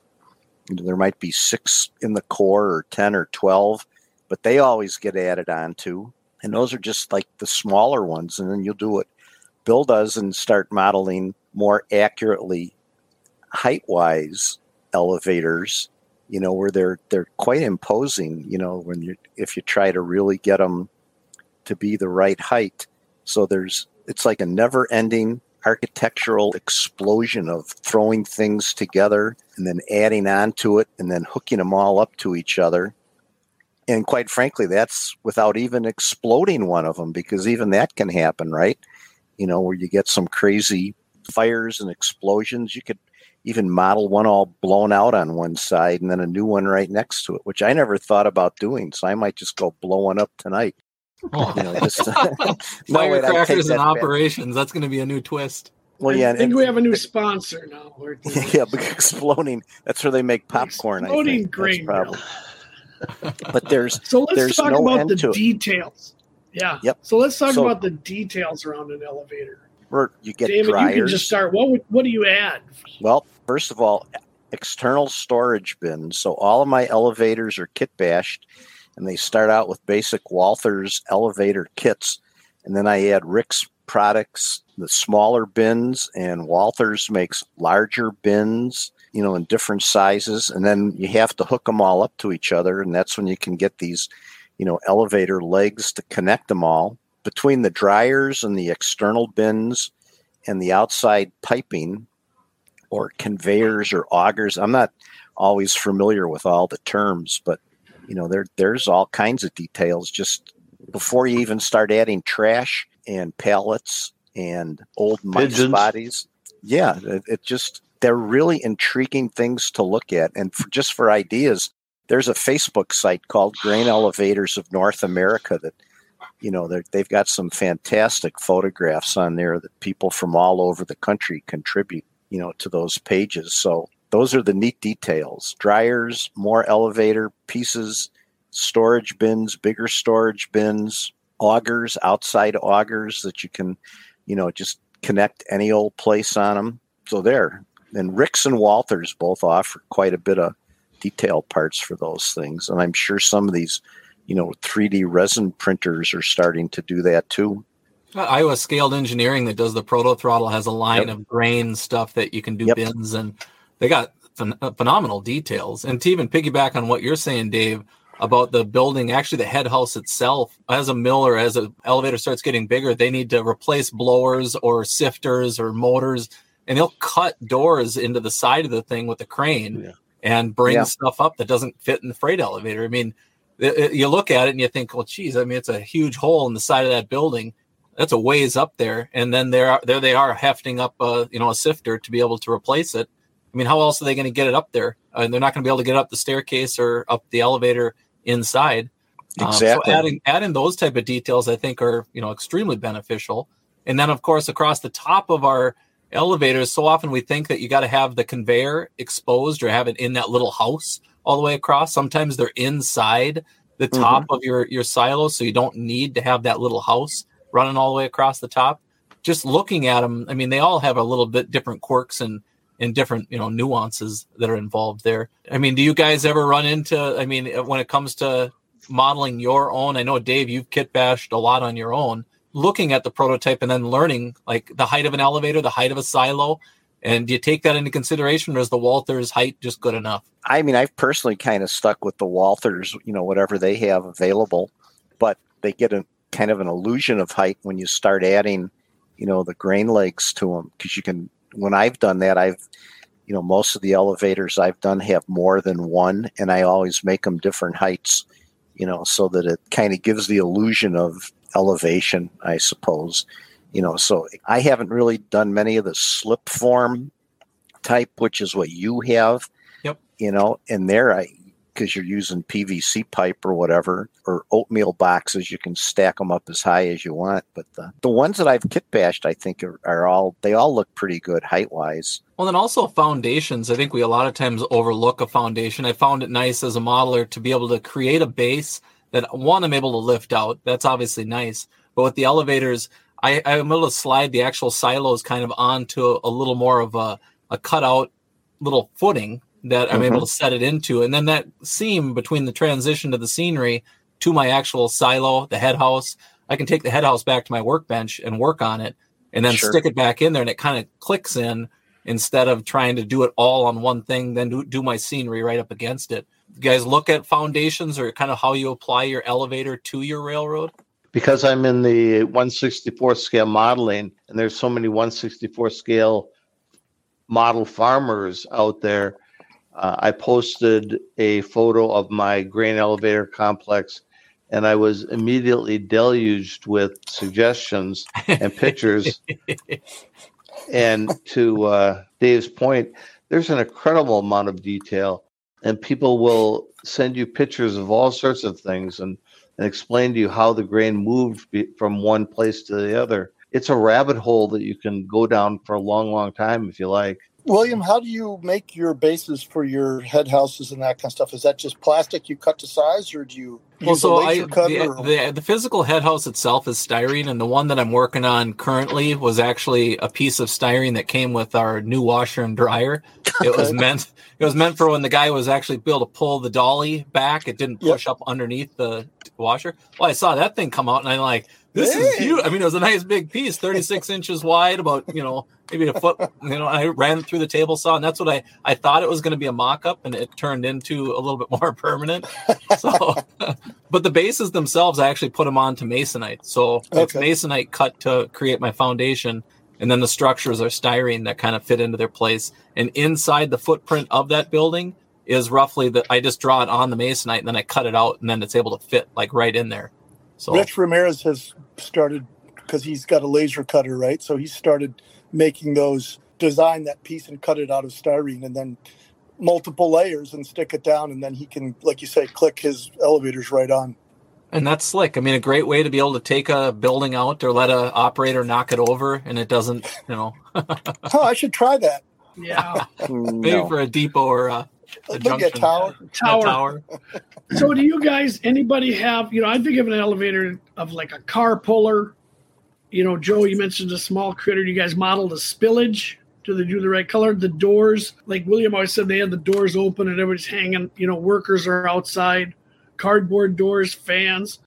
there might be six in the core or 10 or 12, but they always get added onto. And those are just like the smaller ones. And then you'll do what Bill does and start modeling more accurately height wise elevators you know where they're they're quite imposing you know when you if you try to really get them to be the right height so there's it's like a never ending architectural explosion of throwing things together and then adding on to it and then hooking them all up to each other and quite frankly that's without even exploding one of them because even that can happen right you know where you get some crazy fires and explosions you could even model one all blown out on one side and then a new one right next to it, which I never thought about doing. So I might just go blow one up tonight. Oh. You know, just, (laughs) (laughs) Firecrackers and operations. Back. That's going to be a new twist. Well, yeah, I think and, we have a new (laughs) sponsor now. yeah, because exploding. That's where they make popcorn. Exploding grain but there's (laughs) so let's there's talk no about the details. Yeah. Yep. So let's talk so, about the details around an elevator. Where you get David, dryers. you can just start. What would, what do you add? Well, first of all, external storage bins. So all of my elevators are kit bashed, and they start out with basic Walthers elevator kits, and then I add Rix products, the smaller bins, and Walthers makes larger bins. You know, in different sizes, and then you have to hook them all up to each other, and that's when you can get these, you know, elevator legs to connect them all between the dryers and the external bins and the outside piping or conveyors or augers. I'm not always familiar with all the terms, but you know, there there's all kinds of details just before you even start adding trash and pallets and old mice Pigeons. bodies. Yeah, it, it, just they're really intriguing things to look at, and for, just for ideas, there's a Facebook site called Grain Elevators of North America that you know they've got some fantastic photographs on there that people from all over the country contribute you know to those pages. So those are the neat details. Dryers more elevator pieces storage bins bigger storage bins augers outside augers that you can you know just connect any old place on them so there and Rix and walthers both offer quite a bit of detail parts for those things and i'm sure some of these you know 3d resin printers are starting to do that too uh, iowa scaled engineering that does the proto throttle has a line yep. of grain stuff that you can do yep. bins and they got ph- uh, phenomenal details and to even piggyback on what you're saying dave about the building actually the head house itself as a mill or as an elevator starts getting bigger they need to replace blowers or sifters or motors and they'll cut doors into the side of the thing with a crane yeah. and bring yeah. stuff up that doesn't fit in the freight elevator i mean you look at it and you think, well, geez, I mean, it's a huge hole in the side of that building. That's a ways up there, and then there, there they are hefting up, a, you know, a sifter to be able to replace it. I mean, how else are they going to get it up there? Uh, and they're not going to be able to get up the staircase or up the elevator inside. Exactly. Um, so adding adding those type of details, I think, are you know extremely beneficial. And then, of course, across the top of our elevators, so often we think that you got to have the conveyor exposed or have it in that little house all the way across. Sometimes they're inside the mm-hmm. top mm-hmm. of your your silo, so you don't need to have that little house running all the way across the top. Just looking at them, I mean, they all have a little bit different quirks and and different you know nuances that are involved there. I mean, do you guys ever run into? I mean, when it comes to modeling your own, I know Dave, you've kit bashed a lot on your own. Looking at the prototype and then learning like the height of an elevator, the height of a silo, and do you take that into consideration, or is the Walthers height just good enough? I mean, I've personally kind of stuck with the Walthers, you know, whatever they have available, but they get a kind of an illusion of height when you start adding, you know, the grain legs to them. Because you can, when I've done that, I've, you know, most of the elevators I've done have more than one, and I always make them different heights, you know, so that it kind of gives the illusion of elevation, I suppose you know so i haven't really done many of the slip form type which is what you have yep you know and there i because you're using PVC pipe or whatever, or oatmeal boxes. You can stack them up as high as you want. But the, the ones that I've kit bashed, I think are, are all they all look pretty good height wise. Well, then also foundations. I think we a lot of times overlook a foundation. I found it nice as a modeler to be able to create a base that one I'm able to lift out. That's obviously nice. But with the elevators, I, I'm able to slide the actual silos kind of onto a little more of a, a cutout little footing that I'm mm-hmm. able to set it into. And then that seam between the transition to the scenery to my actual silo, the head house, I can take the head house back to my workbench and work on it and then Sure. stick it back in there and it kind of clicks in instead of trying to do it all on one thing, then do, do my scenery right up against it. You guys look at foundations or kind of how you apply your elevator to your railroad? because I'm in the 164 scale modeling, and there's so many 164 scale model farmers out there. Uh, I posted a photo of my grain elevator complex, and I was immediately deluged with suggestions and pictures. (laughs) and to uh, Dave's point, there's an incredible amount of detail, and people will send you pictures of all sorts of things and and explain to you how the grain moved be- from one place to the other. It's a rabbit hole that you can go down for a long, long time if you like. William, how do you make your bases for your head houses and that kind of stuff? Is that just plastic you cut to size, or do you Well, so I, the, or- the the physical head house itself is styrene, and the one that I'm working on currently was actually a piece of styrene that came with our new washer and dryer. (laughs) It was meant it was meant for when the guy was actually able to pull the dolly back. It didn't Yep. push up underneath the washer. Well, I saw that thing come out, and I'm like, this is Hey. huge. I mean, it was a nice big piece, 36 (laughs) inches wide, about you know maybe a foot. You know, I ran through the table saw, and that's what I I thought it was going to be a mock-up, and it turned into a little bit (laughs) more permanent. So, (laughs) but the bases themselves, I actually put them on to masonite. So it's masonite cut to create my foundation, and then the structures are styrene that kind of fit into their place. And inside the footprint of that building is roughly that I just draw it on the masonite, and then I cut it out, and then it's able to fit like right in there. So Rich Ramirez has started because he's got a laser cutter, right? So he started making those, design that piece and cut it out of styrene, and then multiple layers and stick it down, and then he can, like you say, click his elevators right on. And that's slick. I mean, a great way to be able to take a building out or let a operator knock it over, and it doesn't, you know, (laughs) oh I should try that. Yeah. (laughs) maybe No. for a depot or a, a Maybe a junction tower. Tower. tower. So do you guys anybody have, you know, I think of an elevator of like a car puller. You know, Joe, you mentioned a small critter. You guys modeled a spillage. Do they do the right color? The doors, like William always said, they had the doors open and everybody's hanging. You know, workers are outside. Cardboard doors, fans,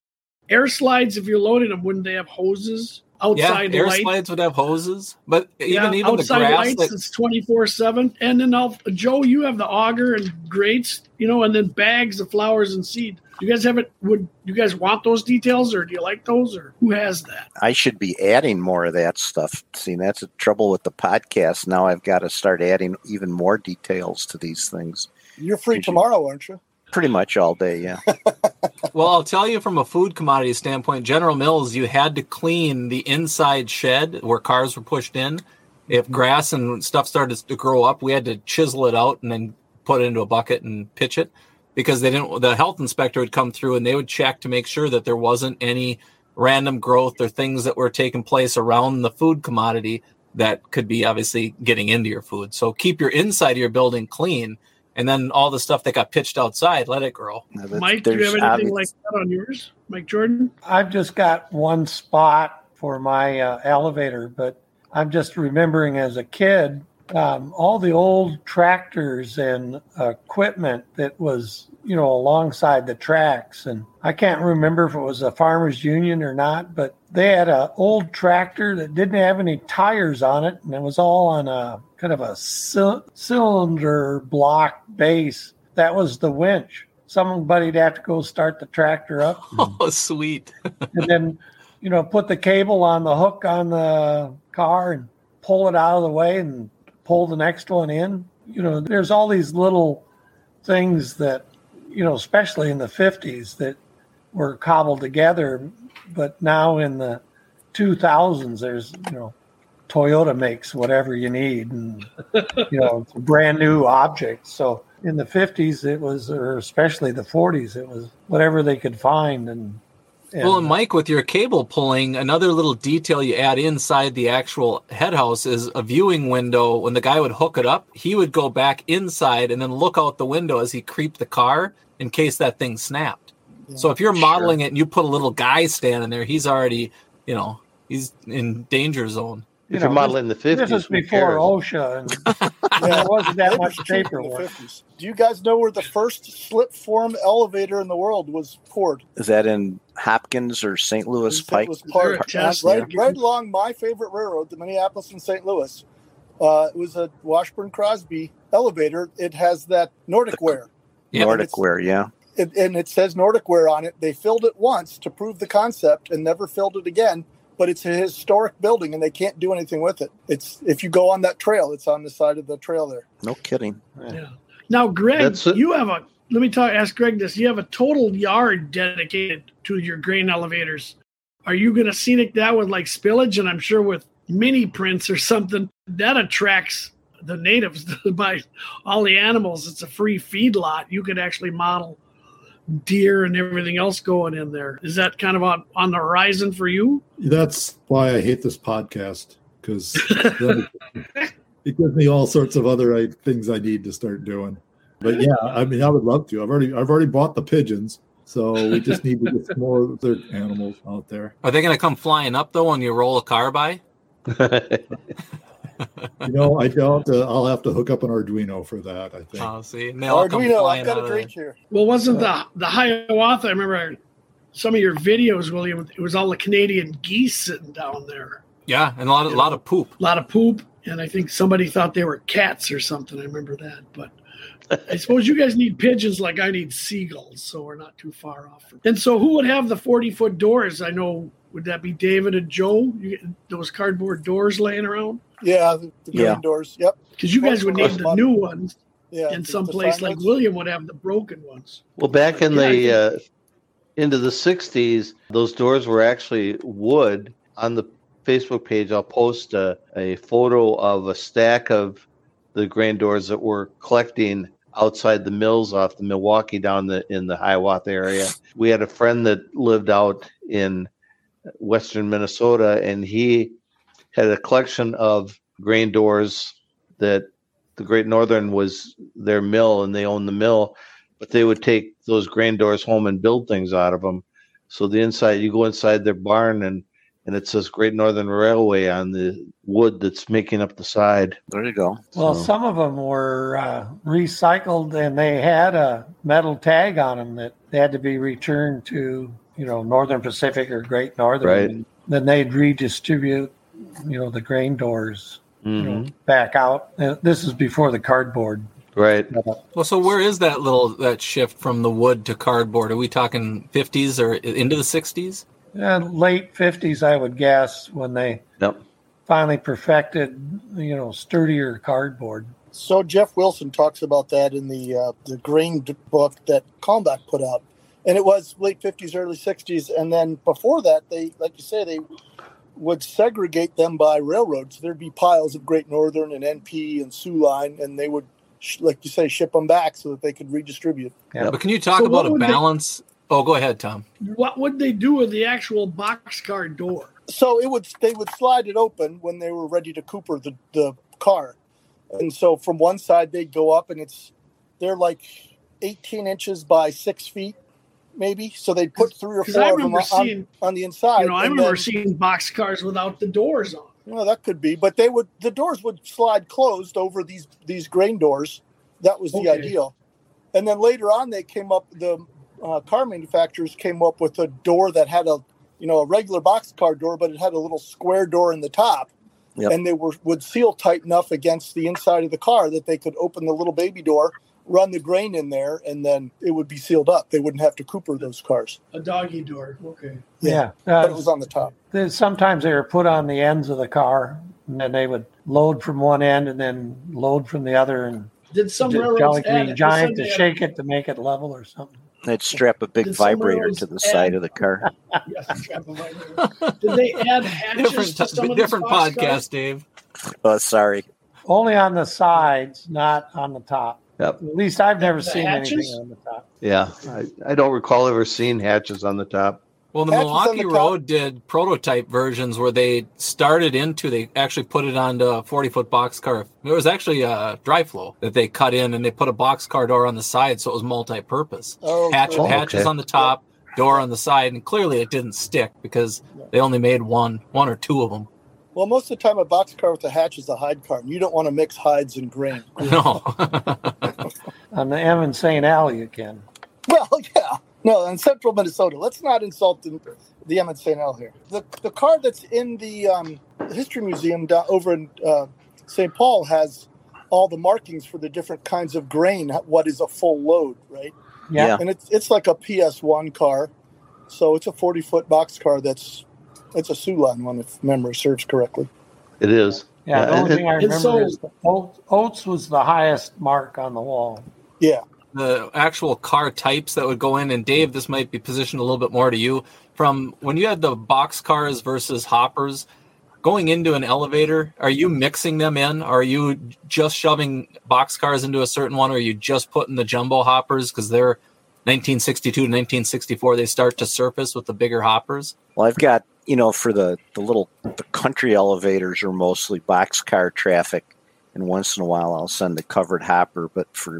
air slides. If you're loading them, wouldn't they have hoses Yeah, outside air lights? slides would have hoses, but even yeah, even the outside grass. lights, That, it's twenty four seven. And then I'll, Joe, you have the auger and grates, you know, and then bags of flowers and seed. You guys have it? Would you guys want those details, or do you like those, or who has that? I should be adding more of that stuff. See, that's the trouble with the podcast. Now I've got to start adding even more details to these things. You're free Did you- tomorrow, aren't you? Pretty much all day, yeah. (laughs) well, I'll tell you from a food commodity standpoint, General Mills, you had to clean the inside shed where cars were pushed in. If grass and stuff started to grow up, we had to chisel it out and then put it into a bucket and pitch it because they didn't. The health inspector would come through and they would check to make sure that there wasn't any random growth or things that were taking place around the food commodity that could be obviously getting into your food. So keep your inside of your building clean. And then all the stuff that got pitched outside, let it grow. Now, Mike, do you have anything obvi- like that on yours, Mike Jordan? I've just got one spot for my uh, elevator, but I'm just remembering as a kid um, all the old tractors and equipment that was, you know, alongside the tracks. And I can't remember if it was a farmers union or not, but they had an old tractor that didn't have any tires on it, and it was all on a kind of a cyl- cylinder block base. That was the winch. Somebody'd have to go start the tractor up (laughs) Oh, sweet. (laughs) and then you know put the cable on the hook on the car and pull it out of the way and pull the next one in you know there's all these little things that you know especially in the 50s that were cobbled together but now in the 2000s there's you know toyota makes whatever you need and you know it's a brand new object so in the 50s, it was, or especially the 40s, it was whatever they could find. And, and Well, and uh, Mike, with your cable pulling, another little detail you add inside the actual head house is a viewing window. When the guy would hook it up, he would go back inside and then look out the window as he creeped the car in case that thing snapped. So if you're modeling it and you put a little guy standing there, he's already, you know, he's in danger zone. you if you're know, modeling the 50s, this is before cares? OSHA, and (laughs) there wasn't that much paperwork. Do you guys know where the first slip form elevator in the world was poured? Is that in Hopkins or St. Louis St. Pike? Louis Park, Is there a test right, right along my favorite railroad, the Minneapolis and St. Louis. Uh, it was a Washburn Crosby elevator. It has that Nordic Ware, Yeah, Nordic Ware, yeah. it, and it says Nordic Ware on it. They filled it once to prove the concept and never filled it again. But it's a historic building, and they can't do anything with it. It's if you go on that trail, it's on the side of the trail there. No kidding. Yeah. Now, Greg, That's it. you have a. Let me talk. Ask Greg this. You have a total yard dedicated to your grain elevators. Are you going to scenic that with like spillage, and I'm sure with mini prints or something that attracts the natives (laughs) by all the animals. It's a free feed lot. You could actually model deer and everything else going in there. Is that kind of on, on the horizon for you? That's why I hate this podcast because (laughs) (laughs) it gives me all sorts of other uh, things I need to start doing. But yeah, I mean, I would love to. I've already I've already bought the pigeons, so we just need to get some more of their animals out there. Are they going to come flying up though when you roll a car by? (laughs) You know, I don't. Uh, I'll have to hook up an Arduino for that. I think. Oh, see, and they'll all Arduino, I've got a drink there. here. Well, wasn't the the Hiawatha? I remember some of your videos, William. It was all the Canadian geese sitting down there. Yeah, and a lot of, a lot of poop. A lot of poop, and I think somebody thought they were cats or something. I remember that, but. I suppose you guys need pigeons like I need seagulls, so we're not too far off. And so, who would have the forty-foot doors? I know. Would that be David and Joe? You get those cardboard doors laying around? Yeah, the, the Yeah. green doors. Yep. Because you guys would need the new ones, Yeah. and the- some place like lights. William would have the broken ones. Well, back in Yeah, the uh, into the '60s, those doors were actually wood. On the Facebook page, I'll post a, a photo of a stack of the grand doors that were collecting outside the mills off the Milwaukee down the in the Hiawatha area. We had a friend that lived out in western Minnesota, and he had a collection of grain doors that the Great Northern was their mill, and they owned the mill but they would take those grain doors home and build things out of them. So the inside, you go inside their barn and and it says Great Northern Railway on the wood that's making up the side. There you go. Well, So- some of them were uh, recycled and they had a metal tag on them that they had to be returned to, you know, Northern Pacific or Great Northern. Right. And then they'd redistribute, you know, the grain doors you know, Mhm. back out. Uh, This is before the cardboard. Right. Well, so where is that little that shift from the wood to cardboard? Are we talking 50s or into the 60s? Uh, late 50s, I would guess, when they Yep. finally perfected, you know, sturdier cardboard. So Jeff Wilson talks about that in the uh, the grain book that Kalmbach put out, and it was late fifties, early sixties, and then before that, they like you say they would segregate them by railroads. There'd be piles of Great Northern and NP and Soo Line, and they would, sh- like you say, ship them back so that they could redistribute. Yeah. But can you talk So about a would they- balance? Oh, go ahead, Tom. What would they do with the actual boxcar door? So it would they would slide it open when they were ready to cooper the, the car. And so from one side they'd go up and it's they're like 18 inches by six feet, maybe. So they'd put three or four of them remember on, seeing- on the inside. You know, I and remember then- seeing boxcars without the doors on. well, that could be, but they would the doors would slide closed over these these grain doors. That was the Okay. ideal. And then later on, they came up. The uh, car manufacturers came up with a door that had a you know a regular box car door, but it had a little square door in the top, Yep. and they were would seal tight enough against the inside of the car that they could open the little baby door, run the grain in there, and then it would be sealed up. They wouldn't have to cooper those cars. A doggy door. Okay. Yeah. But Uh, it was on the top. sometimes they were put on the ends of the car and then they would load from one end and then load from the other and Did some J- railroads Jolly add Green it? Giant to shake it to make it level or something. They'd strap a big Did vibrator to the add- side of the car. they (laughs) Yes, strap a vibrator. Did they add hatches Different, to some of these different boxcars? podcast, Dave. Oh, sorry. Only on the sides, not on the top. Yep. At least I've never The seen hatches? anything on the top. Yeah, I, I don't recall ever seeing hatches on the top. Well, the Hatches Milwaukee the top. Road did prototype versions where they started into, they actually put it onto a 40 foot boxcar. It was actually a dry flow that they cut in and they put a boxcar door on the side so it was multi purpose. Oh, Hatch, cool. hatches okay. on the top, door on the side, and clearly it didn't stick because they only made one, one or two of them. Well, most of the time, a box car with a hatch is a hide car, and you don't want to mix hides and grain. (laughs) No. (laughs) On the M and St. Al, you can. Well, (laughs) yeah. No, in central Minnesota. Let's not insult the, the M and St. L here. The, the car that's in the um, History Museum down over in uh, St. Paul has all the markings for the different kinds of grain, what is a full load, right? Yeah. Yeah. And it's it's like a PS1 car. So it's a 40 foot box car that's it's a Soo Line one, if memory serves correctly. It is. Yeah, the only and- thing I and remember so- is the Oats, Oats was the highest mark on the wall. Yeah. the actual car types that would go in and dave this might be positioned a little bit more to you from when you had the box cars versus hoppers going into an elevator are you mixing them in are you just shoving box cars into a certain one or are you just putting the jumbo hoppers because they're 1962 to 1964 they start to surface with the bigger hoppers Well, I've got you know for the the little the country elevators are mostly boxcar traffic, and once in a while I'll send a covered hopper. But for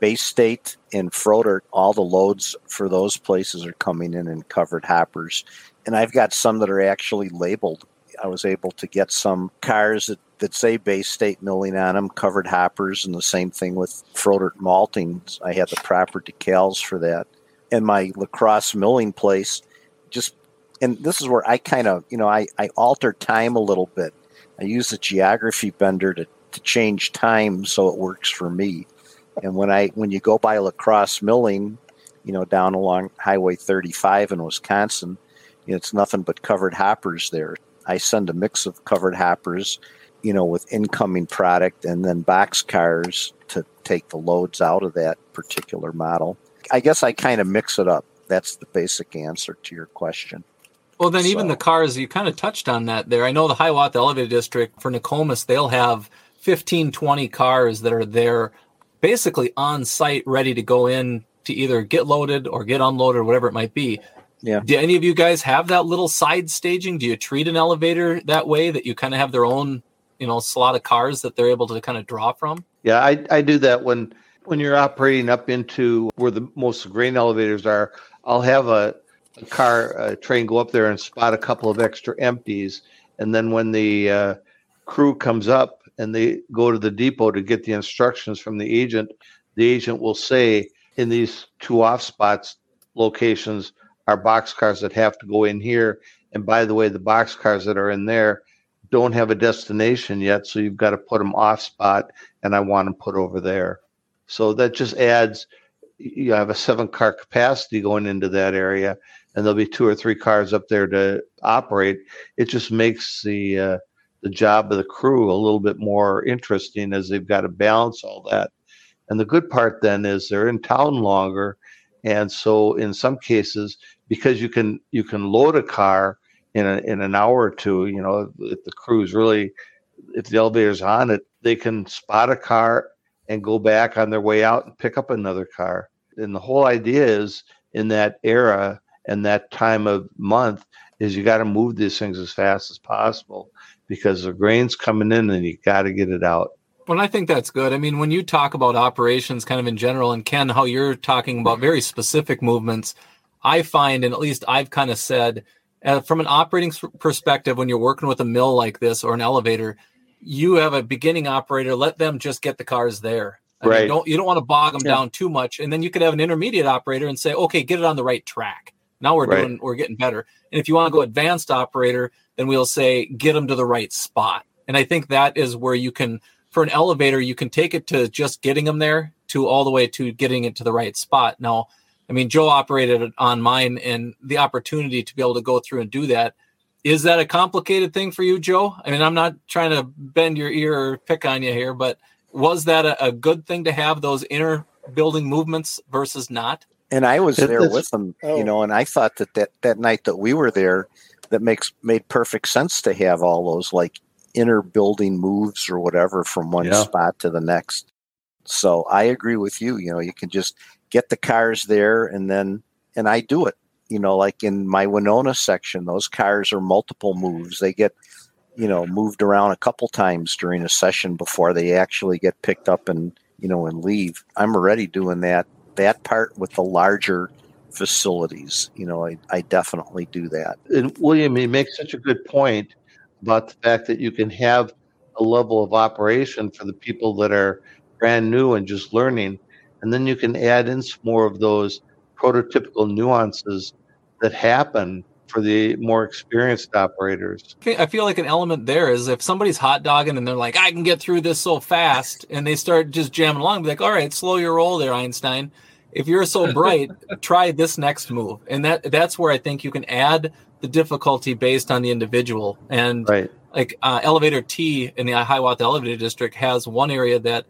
Bay State and Froedtert, all the loads for those places are coming in in covered hoppers, and I've got some that are actually labeled. I was able to get some cars that, that say Bay State milling on them, covered hoppers, and the same thing with Froedtert malting. I had the proper decals for that. And my La Crosse milling place just and this is where I kind of, you know, I, I alter time a little bit. I use the geography bender to, to change time so it works for me. And when I when you go by La Crosse milling, you know, down along Highway 35 in Wisconsin, it's nothing but covered hoppers there. I send a mix of covered hoppers, you know, with incoming product and then box cars to take the loads out of that particular model. I guess I kind of mix it up. That's the basic answer to your question. Well, then even the cars, you kind of touched on that there. I know the Hiawatha Elevated District for Nokomis, they'll have 15, 20 cars that are there basically on site, ready to go in to either get loaded or get unloaded, whatever it might be. Yeah. Do any of you guys have that little side staging? Do you treat an elevator that way that you kind of have their own, you know, slot of cars that they're able to kind of draw from? Yeah, I, I do that when when you're operating up into where the most grain elevators are. I'll have a, a car a train go up there and spot a couple of extra empties, and then when the uh, crew comes up and they go to the depot to get the instructions from the agent, the agent will say in these two off spots locations are box cars that have to go in here. And by the way, the box cars that are in there don't have a destination yet, so you've got to put them off spot and I want them put over there. So that just adds, you have a seven car capacity going into that area, and there'll be two or three cars up there to operate. It just makes the uh, the job of the crew a little bit more interesting as they've got to balance all that. And the good part then is they're in town longer, and so in some cases, because you can you can load a car in a, in an hour or two, you know, if the crew's really if the elevator's on it, they can spot a car and go back on their way out and pick up another car. And the whole idea is in that era and that time of month is you got to move these things as fast as possible because the grain's coming in and you got to get it out. Well, I think that's good. I mean, when you talk about operations kind of in general, and Ken, how you're talking about very specific movements, I find, and at least I've kind of said, uh, from an operating perspective, when you're working with a mill like this or an elevator, you have a beginning operator, let them just get the cars there. I mean, Right. don't you don't want to bog them Yeah. down too much, and then you could have an intermediate operator and say, okay, get it on the right track. Now we're Right. doing we're getting better. And if you want to go advanced operator, then we'll say get them to the right spot. And I think that is where you can for an elevator you can take it to just getting them there to all the way to getting it to the right spot. Now, I mean Joe operated it on mine and the opportunity to be able to go through and do that is that a complicated thing for you, Joe? I mean, I'm not trying to bend your ear or pick on you here, but was that a, a good thing to have those inner building movements versus not? And I was there it's- with them, Oh. you know, and I thought that, that that night that we were there, that makes made perfect sense to have all those like inner building moves or whatever from one Yeah. spot to the next. So I agree with you. You know, you can just get the cars there and then, and I do it. You know, like in my Winona section, those cars are multiple moves. They get, you know, moved around a couple times during a session before they actually get picked up and, you know, and leave. I'm already doing that, that part with the larger facilities. You know, I, I definitely do that. And William, you make such a good point about the fact that you can have a level of operation for the people that are brand new and just learning. And then you can add in some more of those prototypical nuances that happen for the more experienced operators. I feel like an element there is if somebody's hot dogging and they're like, I can get through this so fast, and they start just jamming along, be like, all right, slow your roll there, Einstein. If you're so (laughs) bright, try this next move. And that that's where I think you can add the difficulty based on the individual. And right. like uh, elevator T in the Hiawatha elevator district has one area that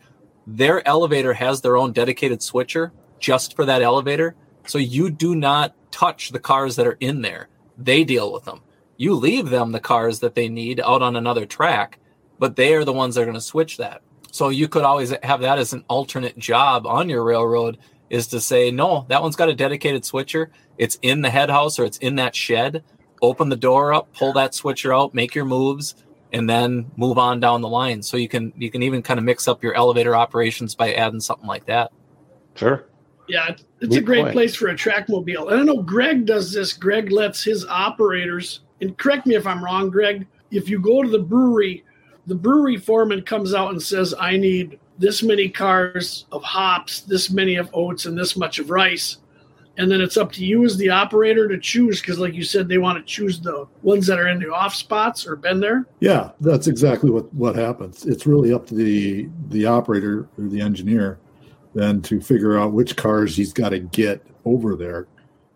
their elevator has their own dedicated switcher just for that elevator. So you do not touch the cars that are in there. They deal with them. You leave them the cars that they need out on another track, but they are the ones that are going to switch that. So you could always have that as an alternate job on your railroad is to say, no, that one's got a dedicated switcher. It's in the head house or it's in that shed. Open the door up, pull that switcher out, make your moves, and then move on down the line. So you can you can even kind of mix up your elevator operations by adding something like that. Sure. Yeah, it's a great point. place for a track mobile. And I know Greg does this. Greg lets his operators, and correct me if I'm wrong, Greg, if you go to the brewery, the brewery foreman comes out and says, I need this many cars of hops, this many of oats, and this much of rice. And then it's up to you as the operator to choose because, like you said, they want to choose the ones that are in the off spots or been there. Yeah, that's exactly what, what happens. It's really up to the the operator or the engineer then to figure out which cars he's got to get over there.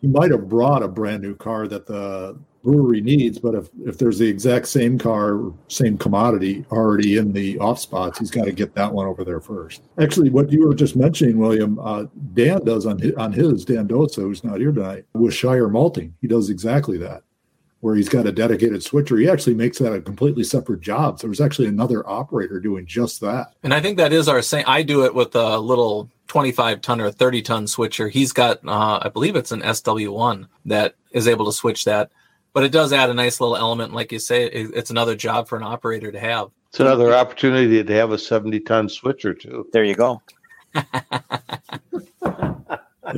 He might have brought a brand new car that the brewery needs, but if, if there's the exact same car, same commodity already in the off spots, he's got to get that one over there first. Actually, what you were just mentioning, William, uh, Dan does on his, on his Dan Dosa, who's not here tonight, with Schreier Malting. He does exactly that where he's got a dedicated switcher. He actually makes that a completely separate job. So there's actually another operator doing just that. And I think that is our same. I do it with a little 25 ton or 30 ton switcher. He's got, uh, I believe it's an SW1 that is able to switch that. But it does add a nice little element. Like you say, it's another job for an operator to have. It's another opportunity to have a 70 ton switcher, too. There you go. (laughs) if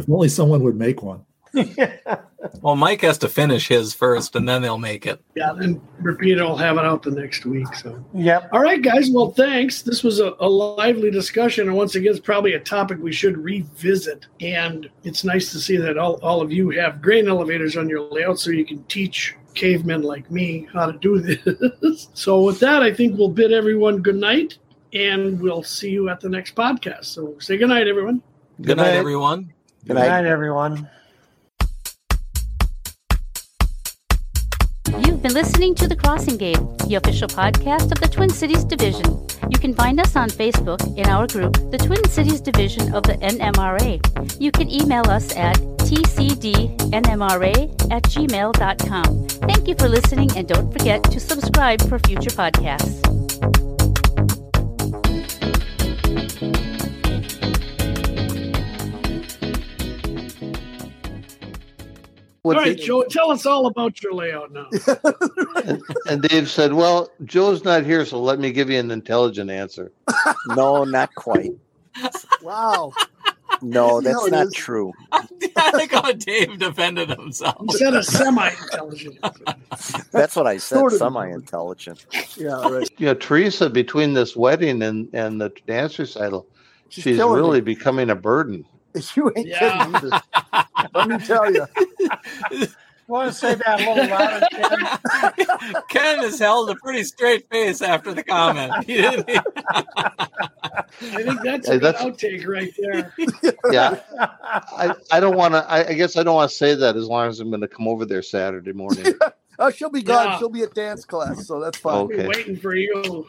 only someone would make one. (laughs) well, Mike has to finish his first, and then they'll make it. Yeah, then repeat. will have it out the next week. So, yep. All right, guys. Well, thanks. This was a, a lively discussion, and once again, it's probably a topic we should revisit. And it's nice to see that all, all of you have grain elevators on your layout, so you can teach cavemen like me how to do (laughs) this. so, with that, I think we'll bid everyone good night, and we'll see you at the next podcast. So, say good night, everyone. Good, good night, night, everyone. Good night, good night everyone. Been listening to The Crossing Gate, the official podcast of the Twin Cities Division. You can find us on Facebook in our group, the Twin Cities Division of the NMRA. You can email us at tcdnmra at gmail.com. Thank you for listening, and don't forget to subscribe for future podcasts. All right, Joe, tell us all about your layout now. and, (laughs) and, Dave said, "Well, Joe's not here, so let me give you an intelligent answer." (laughs) no, not quite. (laughs) Wow. No, that's not is. true. I think how Dave defended himself. He said a semi-intelligent. that's what I said. Sort of semi-intelligent. Yeah, right. You know, Teresa, between this wedding and and the dance recital, she's, she's really me. becoming a burden. (laughs) You ain't yeah. kidding either. Let me tell you. Want to say that a little louder, Ken? (laughs) Ken has held a pretty straight face after the comment. (laughs) He didn't. I think that's a that's, outtake right there. Yeah, I, I don't want to. I, I, guess I don't want to say that as long as I'm going to come over there Saturday morning. oh, she'll be gone. Yeah. She'll be at dance class, so that's fine. Okay. waiting for you.